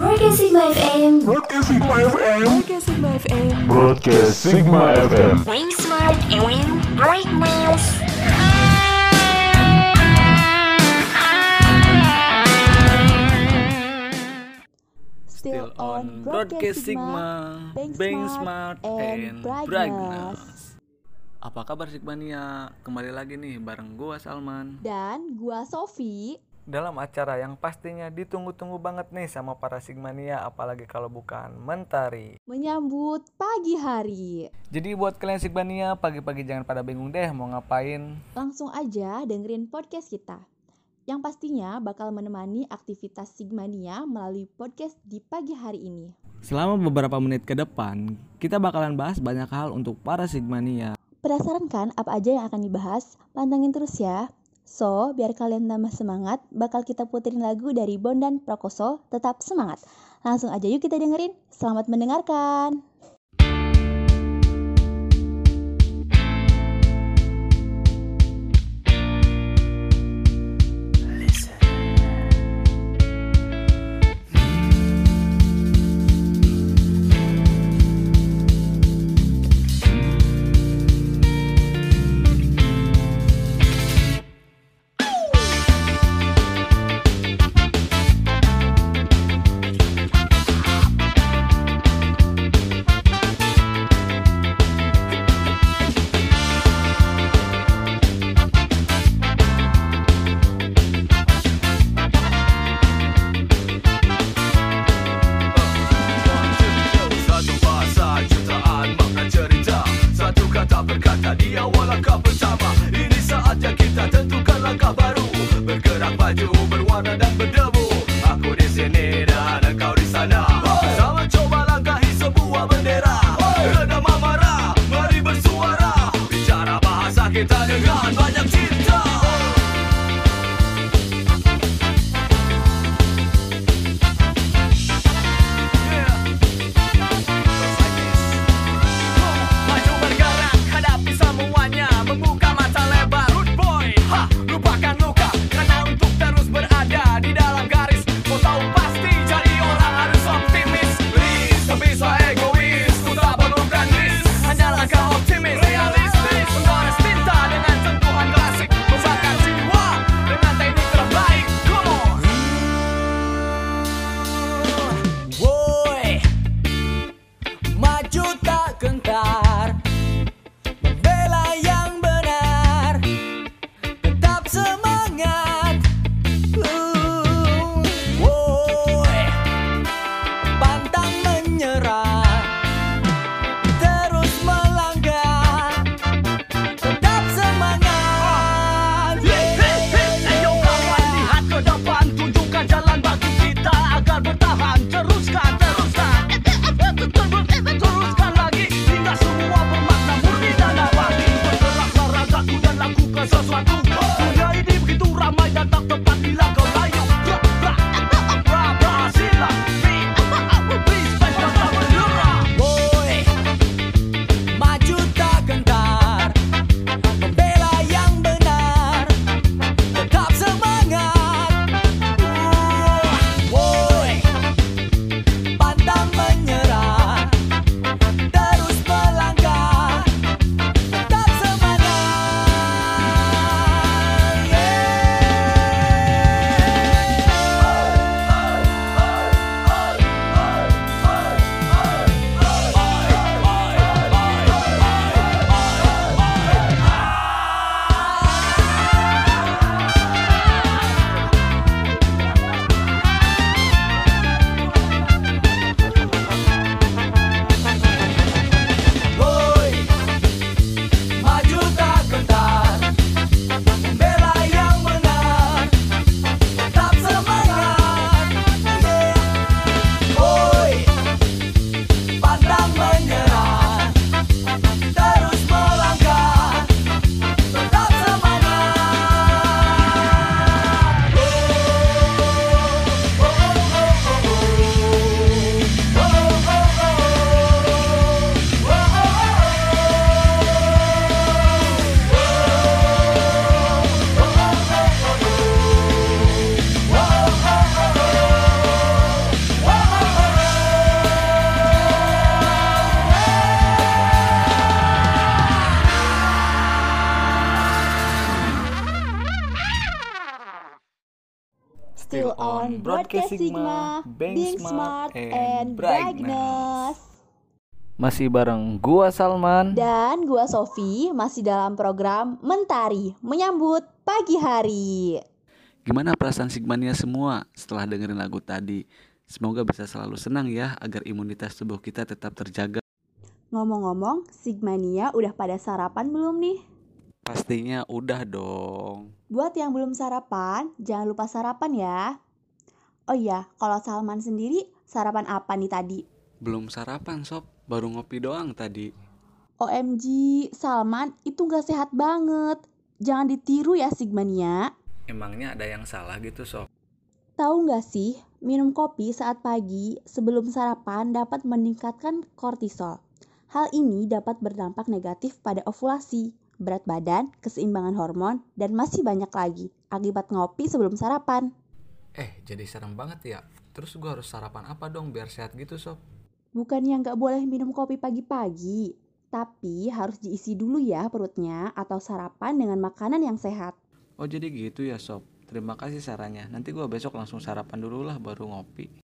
Broadcast Sigma FM. Broadcast Sigma FM. Broadcast Sigma FM. Broadcast Sigma FM. Bring smart and win great news. Still on Broadcast Sigma, Being Smart and Brightness. Apa kabar Sigmania? Kembali lagi nih bareng gua Salman Dan gua Sofi. Dalam acara yang pastinya ditunggu-tunggu banget nih sama para Sigmania apalagi kalau bukan Mentari. menyambut pagi hari. Jadi buat kalian Sigmania pagi-pagi jangan pada bingung deh mau ngapain. Langsung aja dengerin podcast kita. Yang pastinya bakal menemani aktivitas Sigmania melalui podcast di pagi hari ini. Selama beberapa menit ke depan Kita bakalan bahas banyak hal untuk para Sigmania Penasaran kan apa aja yang akan dibahas? Pantengin terus ya. So, biar kalian tambah semangat, bakal kita puterin lagu dari Bondan Prakoso, Tetap Semangat. Langsung aja yuk kita dengerin. Selamat mendengarkan. Get out of your sua culpa. On Broadcast Sigma, being smart and brightness. Masih bareng gua Salman. Dan gua Sofi masih dalam program Mentari menyambut pagi hari. Gimana perasaan Sigmania semua setelah dengerin lagu tadi? Semoga bisa selalu senang ya agar imunitas tubuh kita tetap terjaga. Ngomong-ngomong, Sigmania udah pada sarapan belum nih? Pastinya udah dong. Buat yang belum sarapan, jangan lupa sarapan ya. Oh iya, kalau Salman sendiri sarapan apa nih tadi? Belum sarapan sob, baru ngopi doang tadi. OMG, Salman itu gak sehat banget. Jangan ditiru ya Sigmania. Emangnya ada yang salah gitu sob? Tahu nggak sih, minum kopi saat pagi sebelum sarapan dapat meningkatkan kortisol. Hal ini dapat berdampak negatif pada ovulasi, berat badan, keseimbangan hormon, dan masih banyak lagi akibat ngopi sebelum sarapan. Eh, jadi serem banget ya. Terus gua harus sarapan apa dong biar sehat gitu sob? Bukan yang nggak boleh minum kopi pagi-pagi, tapi harus diisi dulu ya perutnya atau sarapan dengan makanan yang sehat. Oh jadi gitu ya sob. Terima kasih sarannya. Nanti gua besok langsung sarapan dulu lah baru ngopi.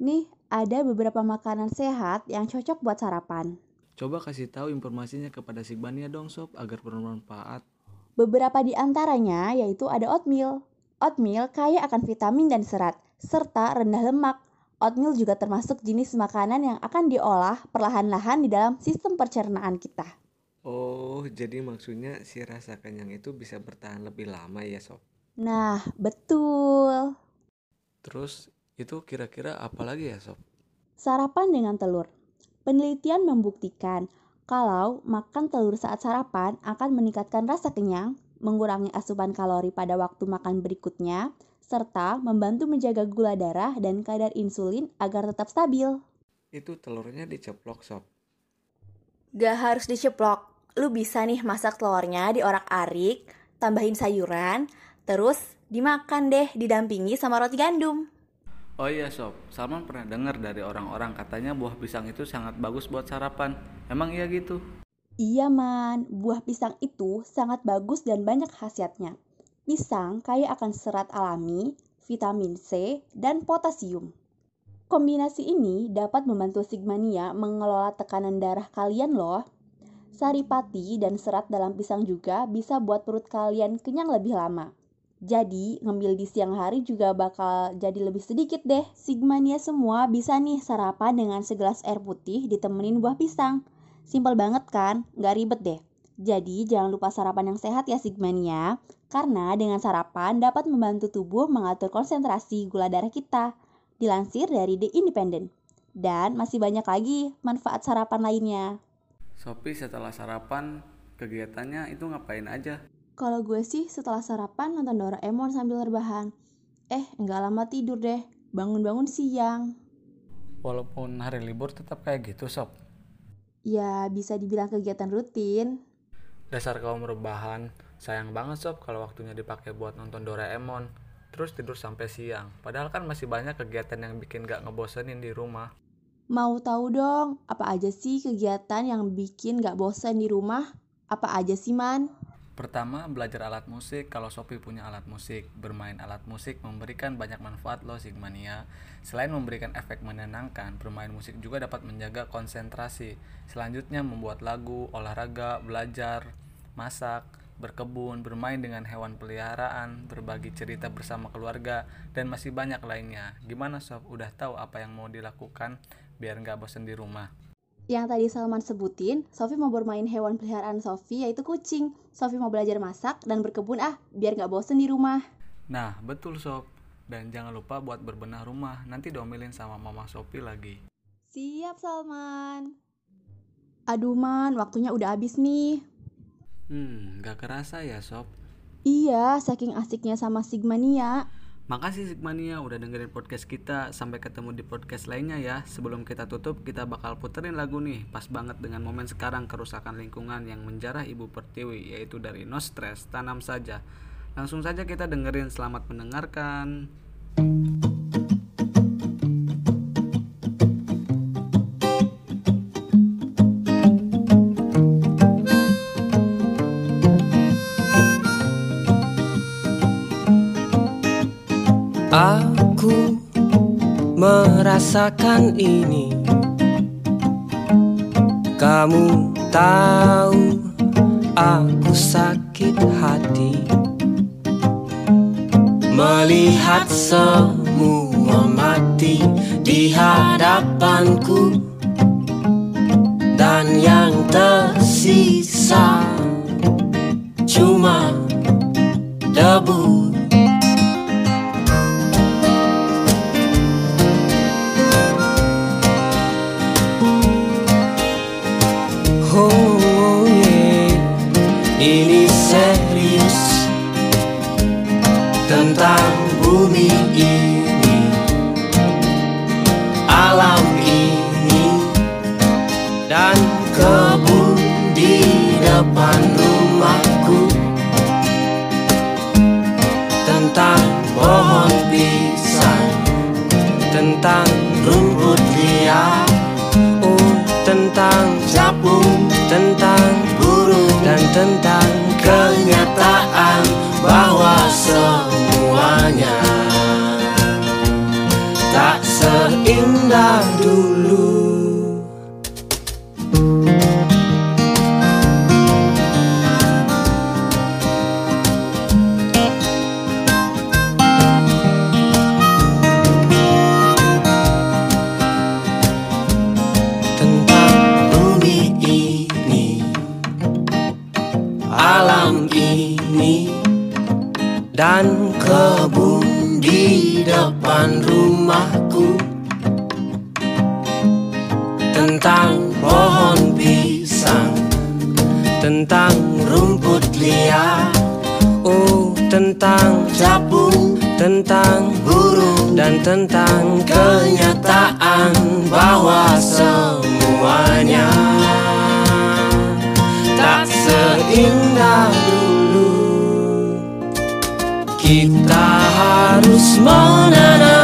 Nih, ada beberapa makanan sehat yang cocok buat sarapan. Coba kasih tahu informasinya kepada Sigmania dong sob agar bermanfaat. Beberapa di antaranya yaitu ada oatmeal. Oatmeal kaya akan vitamin dan serat, serta rendah lemak. Oatmeal juga termasuk jenis makanan yang akan diolah perlahan-lahan di dalam sistem pencernaan kita. Oh, jadi maksudnya si rasa kenyang itu bisa bertahan lebih lama ya sob? Nah, betul. Terus itu kira-kira apa lagi ya sob? Sarapan dengan telur. Penelitian membuktikan kalau makan telur saat sarapan akan meningkatkan rasa kenyang, mengurangi asupan kalori pada waktu makan berikutnya, serta membantu menjaga gula darah dan kadar insulin agar tetap stabil. Itu telurnya diceplok sob. Gak harus diceplok. Lu bisa nih masak telurnya diorak-arik, tambahin sayuran, terus dimakan deh didampingi sama roti gandum. Oh iya sob, Salman pernah dengar dari orang-orang katanya buah pisang itu sangat bagus buat sarapan. Emang iya gitu? Iya man, buah pisang itu sangat bagus dan banyak khasiatnya. Pisang kaya akan serat alami, vitamin C, dan potasium. Kombinasi ini dapat membantu Sigmania mengelola tekanan darah kalian loh. Saripati dan serat dalam pisang juga bisa buat perut kalian kenyang lebih lama. Jadi, ngemil di siang hari juga bakal jadi lebih sedikit deh. Sigmania semua bisa nih sarapan dengan segelas air putih ditemenin buah pisang. Simpel banget kan? Nggak ribet deh. Jadi, jangan lupa sarapan yang sehat ya Sigmania. Karena dengan sarapan dapat membantu tubuh mengatur konsentrasi gula darah kita. Dilansir dari The Independent. Dan masih banyak lagi manfaat sarapan lainnya. Sopi setelah sarapan, kegiatannya itu ngapain aja? Kalau gue sih setelah sarapan nonton Doraemon sambil rebahan. Eh, nggak lama tidur deh. Bangun-bangun siang. Walaupun hari libur tetap kayak gitu sob. Ya, bisa dibilang kegiatan rutin. Dasar kaum rebahan, sayang banget sob kalau waktunya dipakai buat nonton Doraemon. Terus tidur sampai siang. Padahal kan masih banyak kegiatan yang bikin gak ngebosenin di rumah. Mau tahu dong, apa aja sih kegiatan yang bikin gak bosan di rumah? Apa aja sih, Man? Pertama, belajar alat musik. Kalau Sophie punya alat musik, bermain alat musik memberikan banyak manfaat loh Sigmania. Selain memberikan efek menenangkan, bermain musik juga dapat menjaga konsentrasi. Selanjutnya, membuat lagu, olahraga, belajar, masak, berkebun, bermain dengan hewan peliharaan, berbagi cerita bersama keluarga, dan masih banyak lainnya. Gimana Sob? Udah tahu apa yang mau dilakukan biar nggak bosan di rumah? Yang tadi Salman sebutin, Sofi mau bermain hewan peliharaan Sofi yaitu kucing. Sofi mau belajar masak dan berkebun ah, biar nggak bosen di rumah. Nah, betul Sob. Dan jangan lupa buat berbenah rumah, nanti diomelin sama mama Sopi lagi. Siap Salman. Aduh man, waktunya udah habis nih. Hmm, gak kerasa ya Sob. Iya, saking asiknya sama Sigmania. Makasih Sigmania udah dengerin podcast kita. Sampai ketemu di podcast lainnya ya. Sebelum kita tutup, kita bakal puterin lagu nih. Pas banget dengan momen sekarang kerusakan lingkungan yang menjarah Ibu Pertiwi, yaitu dari No Stress, Tanam Saja. Langsung saja kita dengerin. Selamat mendengarkan. Aku merasakan ini. Kamu tahu aku sakit hati. Melihat semua mati di hadapanku. Dan yang tersisa kebun di depan rumahku. Tentang pohon pisang, tentang rumput liar, oh tentang capung, tentang burung, dan tentang kenyataan bahwa semuanya tak seindah dulu. Ini, dan kebun di depan rumahku. Tentang pohon pisang, tentang rumput liar, oh tentang capung, tentang burung, dan tentang kenyataan bahwa semuanya seindah dulu. Kita harus menanam